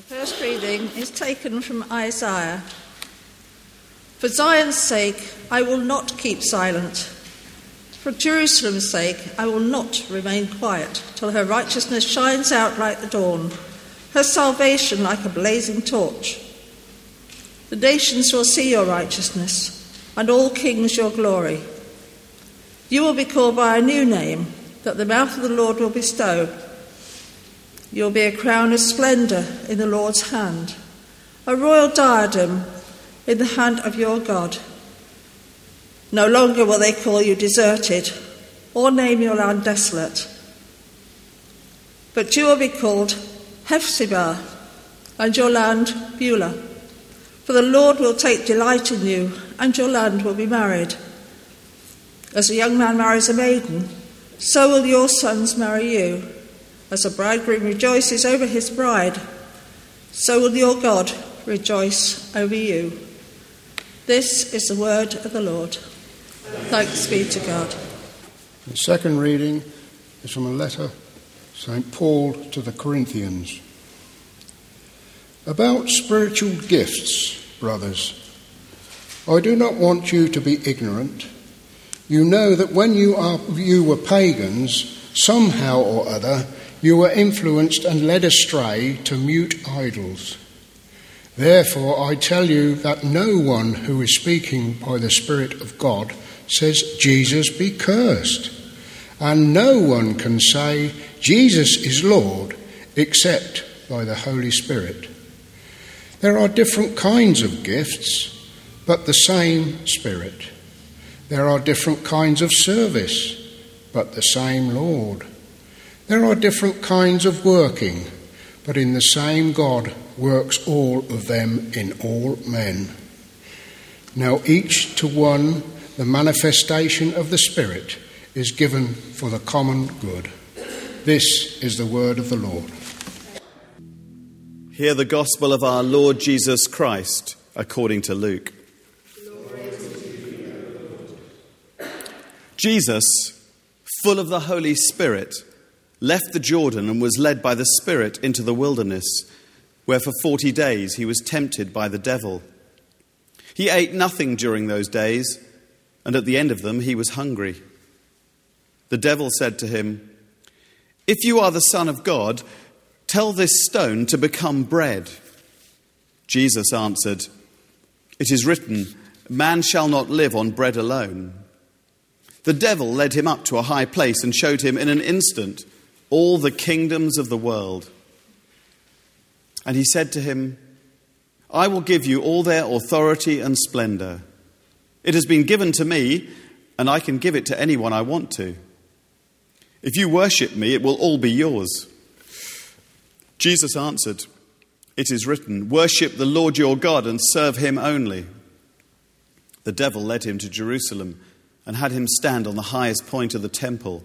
The first reading is taken from Isaiah. For Zion's sake, I will not keep silent. For Jerusalem's sake, I will not remain quiet till her righteousness shines out like the dawn, her salvation like a blazing torch. The nations will see your righteousness, and all kings your glory. You will be called by a new name that the mouth of the Lord will bestow. You will be a crown of splendour in the Lord's hand, a royal diadem in the hand of your God. No longer will they call you deserted or name your land desolate, but you will be called Hephzibah and your land Beulah. For the Lord will take delight in you, and your land will be married. As a young man marries a maiden, so will your sons marry you. As a bridegroom rejoices over his bride, so will your God rejoice over you. This is the word of the Lord. Thanks be to God. The second reading is from a letter St. Paul to the Corinthians. About spiritual gifts, brothers, I do not want you to be ignorant. You know that when you, are, you were pagans, somehow or other, you were influenced and led astray to mute idols. Therefore, I tell you that no one who is speaking by the Spirit of God says, Jesus be cursed. And no one can say, Jesus is Lord, except by the Holy Spirit. There are different kinds of gifts, but the same Spirit. There are different kinds of service, but the same Lord. There are different kinds of working, but in the same God works all of them in all men. Now, each to one, the manifestation of the Spirit is given for the common good. This is the word of the Lord. Hear the gospel of our Lord Jesus Christ according to Luke. Jesus, full of the Holy Spirit, left the Jordan and was led by the Spirit into the wilderness, where for forty days he was tempted by the devil. He ate nothing during those days, and at the end of them he was hungry. The devil said to him, If you are the Son of God, tell this stone to become bread. Jesus answered, It is written, Man shall not live on bread alone. The devil led him up to a high place and showed him in an instant all the kingdoms of the world. And he said to him, I will give you all their authority and splendor. It has been given to me, and I can give it to anyone I want to. If you worship me, it will all be yours. Jesus answered, It is written, Worship the Lord your God and serve him only. The devil led him to Jerusalem and had him stand on the highest point of the temple.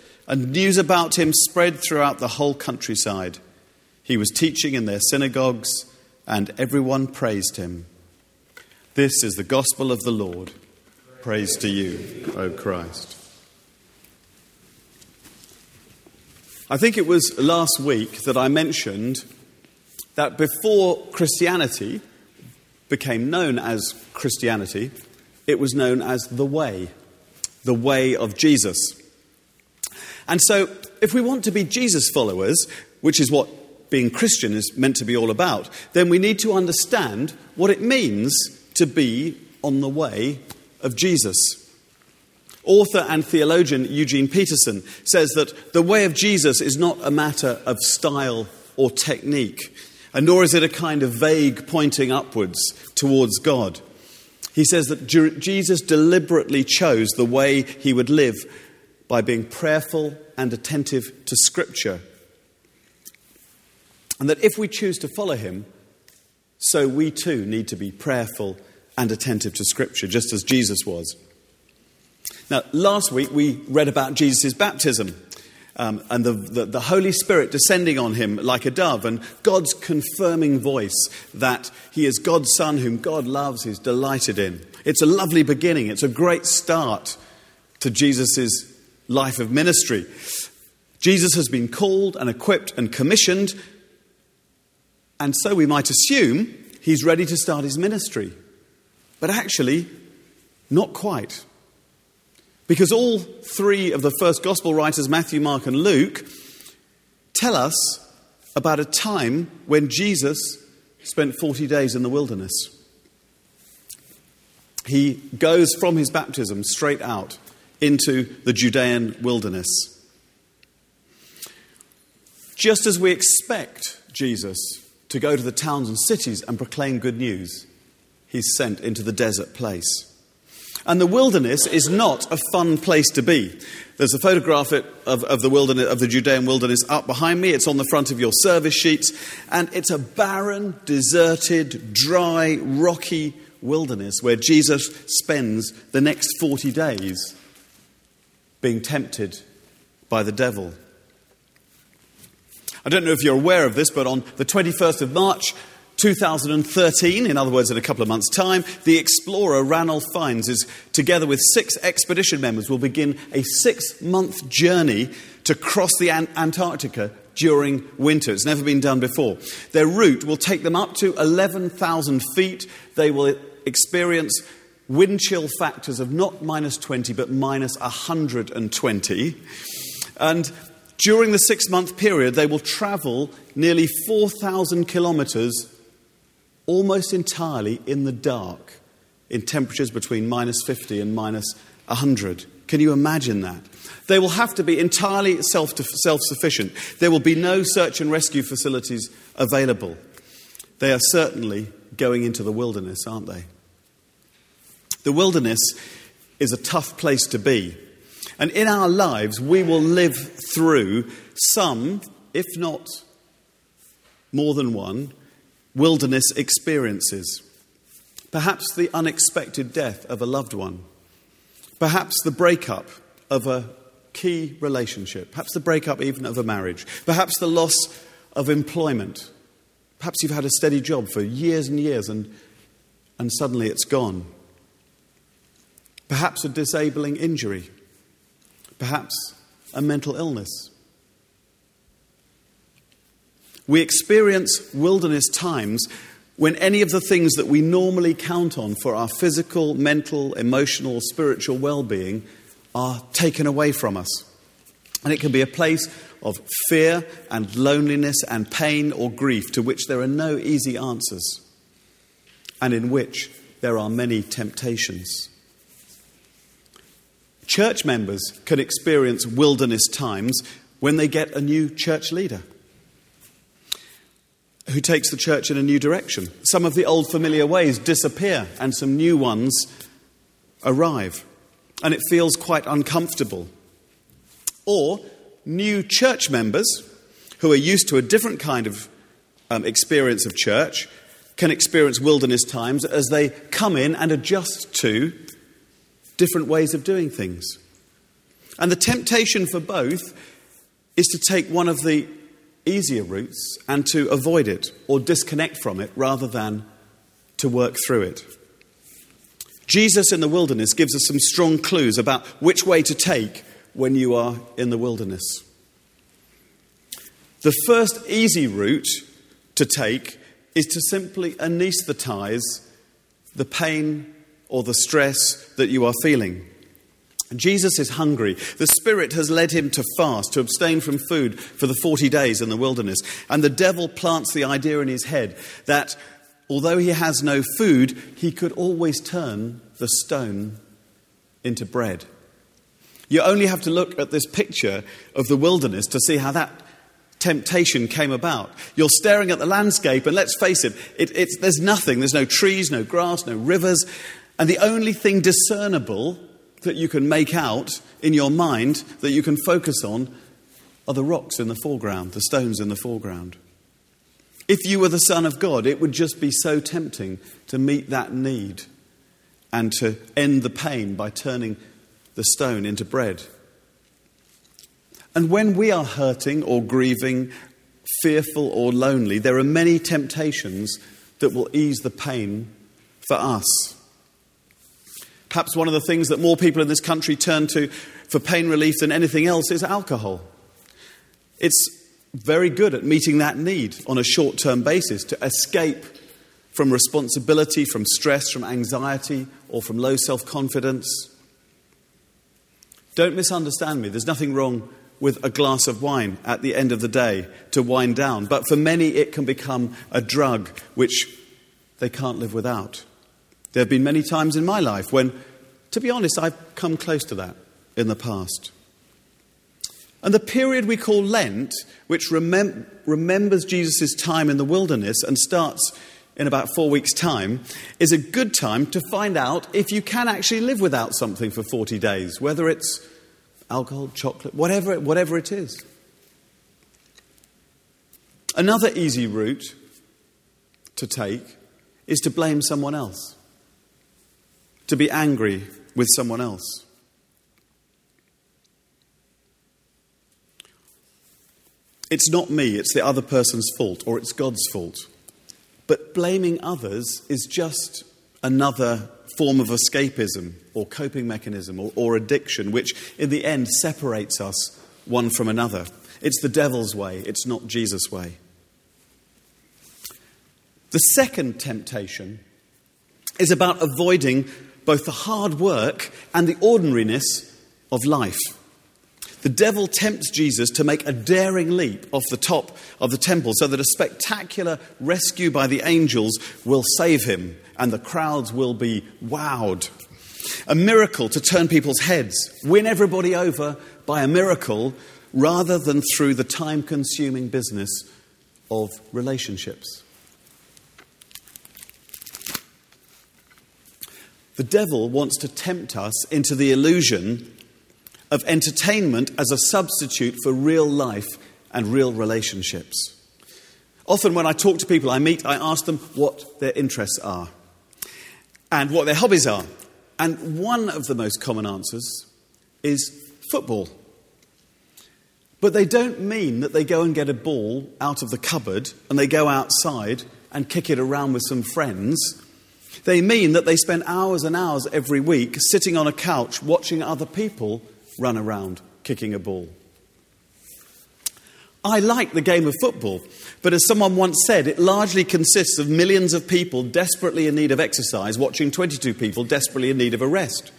and news about him spread throughout the whole countryside. He was teaching in their synagogues, and everyone praised him. This is the gospel of the Lord. Praise to you, O Christ. I think it was last week that I mentioned that before Christianity became known as Christianity, it was known as the Way the way of Jesus. And so, if we want to be Jesus followers, which is what being Christian is meant to be all about, then we need to understand what it means to be on the way of Jesus. Author and theologian Eugene Peterson says that the way of Jesus is not a matter of style or technique, and nor is it a kind of vague pointing upwards towards God. He says that Jesus deliberately chose the way he would live by being prayerful and attentive to Scripture. And that if we choose to follow him, so we too need to be prayerful and attentive to Scripture, just as Jesus was. Now, last week we read about Jesus' baptism um, and the, the, the Holy Spirit descending on him like a dove, and God's confirming voice that he is God's Son whom God loves, he's delighted in. It's a lovely beginning, it's a great start to Jesus' life of ministry. Jesus has been called and equipped and commissioned, and so we might assume he's ready to start his ministry. But actually, not quite. Because all three of the first gospel writers, Matthew, Mark, and Luke, tell us about a time when Jesus spent 40 days in the wilderness. He goes from his baptism straight out into the Judean wilderness. Just as we expect Jesus to go to the towns and cities and proclaim good news, he's sent into the desert place. And the wilderness is not a fun place to be. There's a photograph of, of, the wilderness, of the Judean wilderness up behind me. It's on the front of your service sheets. And it's a barren, deserted, dry, rocky wilderness where Jesus spends the next 40 days being tempted by the devil. I don't know if you're aware of this, but on the 21st of March, 2013, in other words, in a couple of months' time, the explorer Ranulph Fiennes is, together with six expedition members, will begin a six month journey to cross the Antarctica during winter. It's never been done before. Their route will take them up to 11,000 feet. They will experience wind chill factors of not minus 20, but minus 120. And during the six month period, they will travel nearly 4,000 kilometres almost entirely in the dark in temperatures between minus 50 and minus 100. Can you imagine that? They will have to be entirely self sufficient. There will be no search and rescue facilities available. They are certainly going into the wilderness, aren't they? The wilderness is a tough place to be. And in our lives, we will live through some, if not more than one, wilderness experiences. Perhaps the unexpected death of a loved one. Perhaps the breakup of a key relationship. Perhaps the breakup even of a marriage. Perhaps the loss of employment. Perhaps you've had a steady job for years and years and, and suddenly it's gone. Perhaps a disabling injury. Perhaps a mental illness. We experience wilderness times when any of the things that we normally count on for our physical, mental, emotional, spiritual well being are taken away from us. And it can be a place of fear and loneliness and pain or grief to which there are no easy answers, and in which there are many temptations. Church members can experience wilderness times when they get a new church leader who takes the church in a new direction. Some of the old familiar ways disappear and some new ones arrive. And it feels quite uncomfortable. Or new church members who are used to a different kind of um, experience of church can experience wilderness times as they come in and adjust to different ways of doing things. And the temptation for both is to take one of the easier routes and to avoid it or disconnect from it rather than to work through it. Jesus in the wilderness gives us some strong clues about which way to take when you are in the wilderness. The first easy route to take is to simply anesthetize the pain or the stress that you are feeling. Jesus is hungry. The Spirit has led him to fast, to abstain from food for the 40 days in the wilderness. And the devil plants the idea in his head that although he has no food, he could always turn the stone into bread. You only have to look at this picture of the wilderness to see how that temptation came about. You're staring at the landscape, and let's face it, it there's nothing. There's no trees, no grass, no rivers. And the only thing discernible that you can make out in your mind that you can focus on are the rocks in the foreground, the stones in the foreground. If you were the Son of God, it would just be so tempting to meet that need and to end the pain by turning the stone into bread. And when we are hurting or grieving, fearful or lonely, there are many temptations that will ease the pain for us. Perhaps one of the things that more people in this country turn to for pain relief than anything else is alcohol. It's very good at meeting that need on a short term basis to escape from responsibility, from stress, from anxiety, or from low self confidence. Don't misunderstand me. There's nothing wrong with a glass of wine at the end of the day to wind down. But for many, it can become a drug which they can't live without. There have been many times in my life when, to be honest, I've come close to that in the past. And the period we call Lent, which remem- remembers Jesus' time in the wilderness and starts in about four weeks' time, is a good time to find out if you can actually live without something for 40 days, whether it's alcohol, chocolate, whatever, whatever it is. Another easy route to take is to blame someone else, to be angry with someone else. It's not me, it's the other person's fault, or it's God's fault. But blaming others is just another form of escapism or coping mechanism or, or, addiction, which in the end separates us one from another. It's the devil's way, it's not Jesus' way. The second temptation is about avoiding both the hard work and the ordinariness of life. The devil tempts Jesus to make a daring leap off the top of the temple so that a spectacular rescue by the angels will save him and the crowds will be wowed. A miracle to turn people's heads, win everybody over by a miracle rather than through the time consuming business of relationships. The devil wants to tempt us into the illusion of entertainment as a substitute for real life and real relationships. Often, when I talk to people I meet, I ask them what their interests are and what their hobbies are. And one of the most common answers is football. But they don't mean that they go and get a ball out of the cupboard and they go outside and kick it around with some friends. They mean that they spend hours and hours every week sitting on a couch watching other people run around kicking a ball. I like the game of football, but as someone once said, it largely consists of millions of people desperately in need of exercise watching 22 people desperately in need of a rest.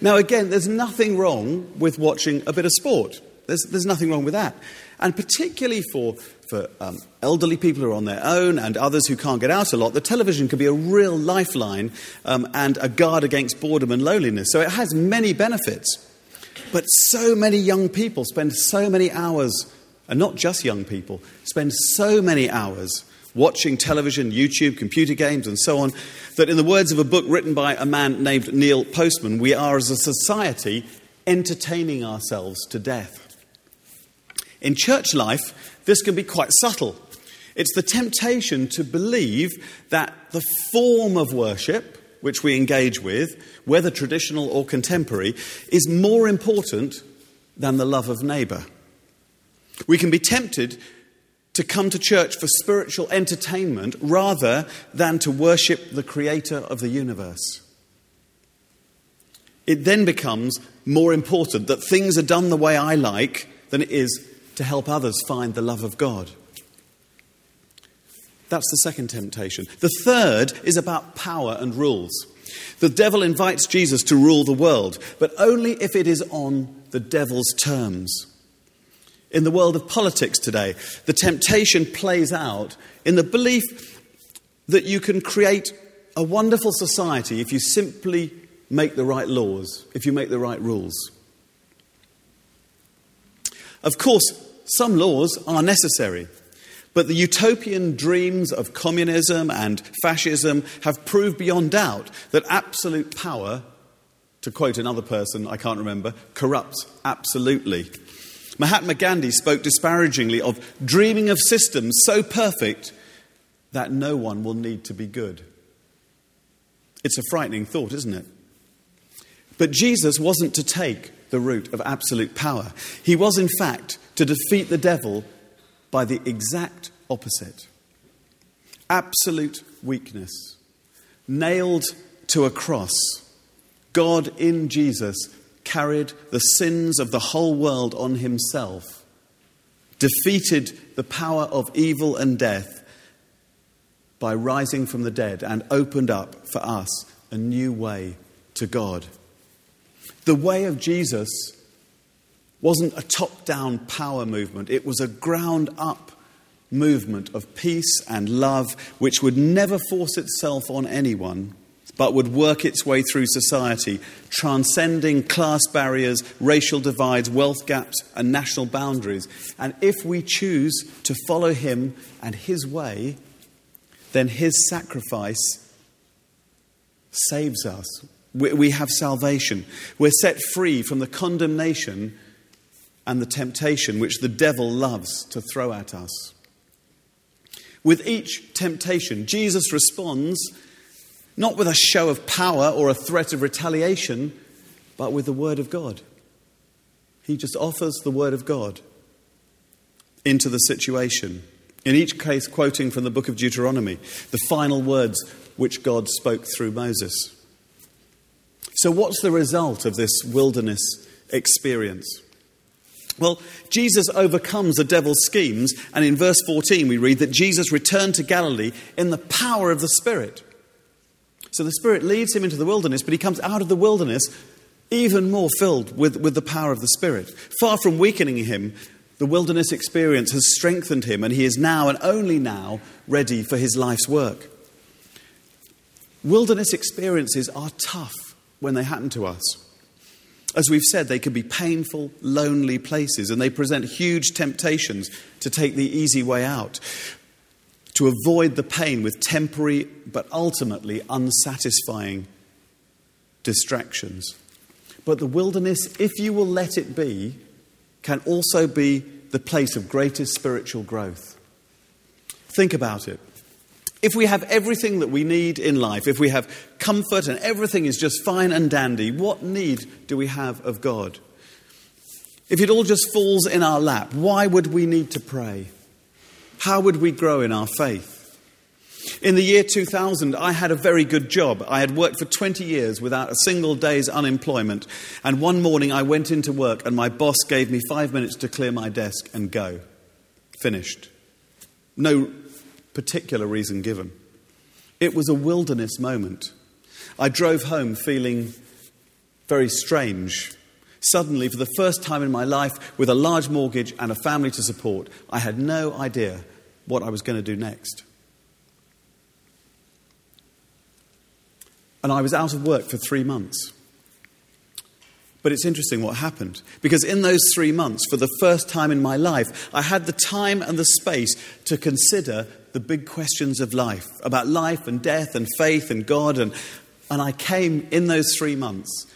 now, again, there's nothing wrong with watching a bit of sport. There's, there's nothing wrong with that. And particularly for, for um, elderly people who are on their own and others who can't get out a lot, the television can be a real lifeline um, and a guard against boredom and loneliness. So it has many benefits. But so many young people spend so many hours, and not just young people, spend so many hours watching television, YouTube, computer games, and so on, that in the words of a book written by a man named Neil Postman, we are as a society entertaining ourselves to death. In church life, this can be quite subtle. It's the temptation to believe that the form of worship, which we engage with, whether traditional or contemporary, is more important than the love of neighbour. We can be tempted to come to church for spiritual entertainment rather than to worship the creator of the universe. It then becomes more important that things are done the way I like than it is to help others find the love of God. That's the second temptation. The third is about power and rules. The devil invites Jesus to rule the world, but only if it is on the devil's terms. In the world of politics today, the temptation plays out in the belief that you can create a wonderful society if you simply make the right laws, if you make the right rules. Of course, some laws are necessary. But the utopian dreams of communism and fascism have proved beyond doubt that absolute power, to quote another person I can't remember, corrupts absolutely. Mahatma Gandhi spoke disparagingly of dreaming of systems so perfect that no one will need to be good. It's a frightening thought, isn't it? But Jesus wasn't to take the route of absolute power. He was, in fact, to defeat the devil by the exact opposite absolute weakness, nailed to a cross. God in Jesus carried the sins of the whole world on himself, defeated the power of evil and death by rising from the dead, and opened up for us a new way to God. The way of Jesus wasn't a top down power movement, it was a ground up movement of peace and love which would never force itself on anyone but would work its way through society, transcending class barriers, racial divides, wealth gaps, and national boundaries. And if we choose to follow him and his way, then his sacrifice saves us. We have salvation. We're set free from the condemnation and the temptation which the devil loves to throw at us. With each temptation, Jesus responds not with a show of power or a threat of retaliation, but with the Word of God. He just offers the Word of God into the situation. In each case, quoting from the book of Deuteronomy, the final words which God spoke through Moses. So, what's the result of this wilderness experience? Well, Jesus overcomes the devil's schemes, and in verse 14 we read that Jesus returned to Galilee in the power of the Spirit. So the Spirit leads him into the wilderness, but he comes out of the wilderness even more filled with, with the power of the Spirit. Far from weakening him, the wilderness experience has strengthened him, and he is now and only now ready for his life's work. Wilderness experiences are tough when they happen to us. As we've said, they can be painful, lonely places, and they present huge temptations to take the easy way out to avoid the pain with temporary but ultimately unsatisfying distractions. But the wilderness, if you will let it be, can also be the place of greatest spiritual growth. Think about it. If we have everything that we need in life, if we have comfort and everything is just fine and dandy, what need do we have of God? If it all just falls in our lap, why would we need to pray? How would we grow in our faith? In the year 2000, I had a very good job. I had worked for 20 years without a single day's unemployment. And one morning I went into work and my boss gave me five minutes to clear my desk and go. Finished. No particular reason given. It was a wilderness moment. I drove home feeling very strange. Suddenly, for the first time in my life, with a large mortgage and a family to support, I had no idea what I was going to do next. And I was out of work for three months. But it's interesting what happened. Because in those three months, for the first time in my life, I had the time and the space to consider the big questions of life about life and death and faith and God. And, and I came in those three months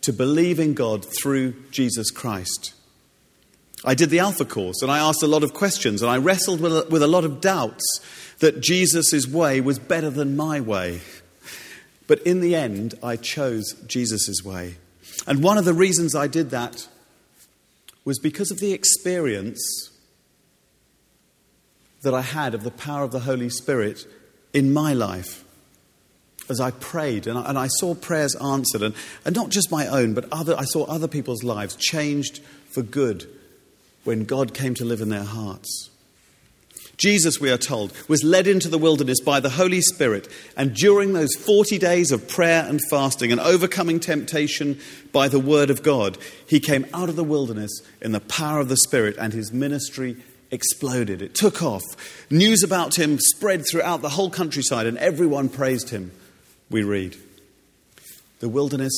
to believe in God through Jesus Christ. I did the Alpha course and I asked a lot of questions and I wrestled with a, with a lot of doubts that Jesus' way was better than my way. But in the end, I chose Jesus' way. And one of the reasons I did that was because of the experience that I had of the power of the Holy Spirit in my life as I prayed and I, and I, saw prayers answered, and, and not just my own, but other, I saw other people's lives changed for good when God came to live in their hearts. Jesus, we are told, was led into the wilderness by the Holy Spirit, and during those 40 days of prayer and fasting and overcoming temptation by the Word of God, he came out of the wilderness in the power of the Spirit, and his ministry exploded. It took off. News about him spread throughout the whole countryside, and everyone praised him we read. The wilderness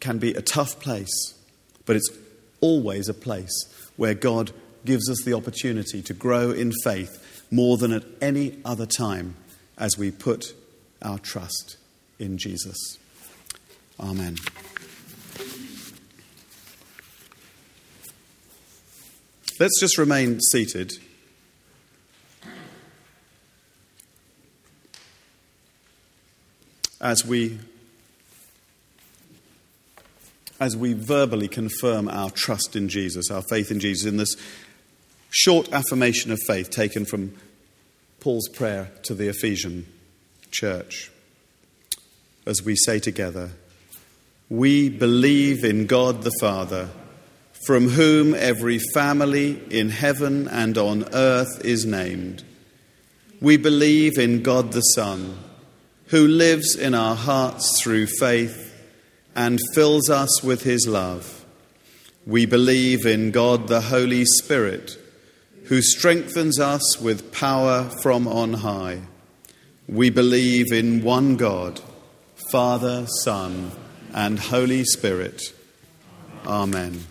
can be a tough place, but it's always a place where God gives us the opportunity to grow in faith more than at any other time as we put our trust in Jesus. Amen. Let's just remain seated. As we as we verbally confirm our trust in Jesus, our faith in Jesus, in this short affirmation of faith taken from Paul's prayer to the Ephesian church. As we say together, We believe in God the Father, from whom every family in heaven and on earth is named. We believe in God the Son, who lives in our hearts through faith and fills us with his love. We believe in God the Holy Spirit, who strengthens us with power from on high. We believe in one God, Father, Son, and Holy Spirit. Amen.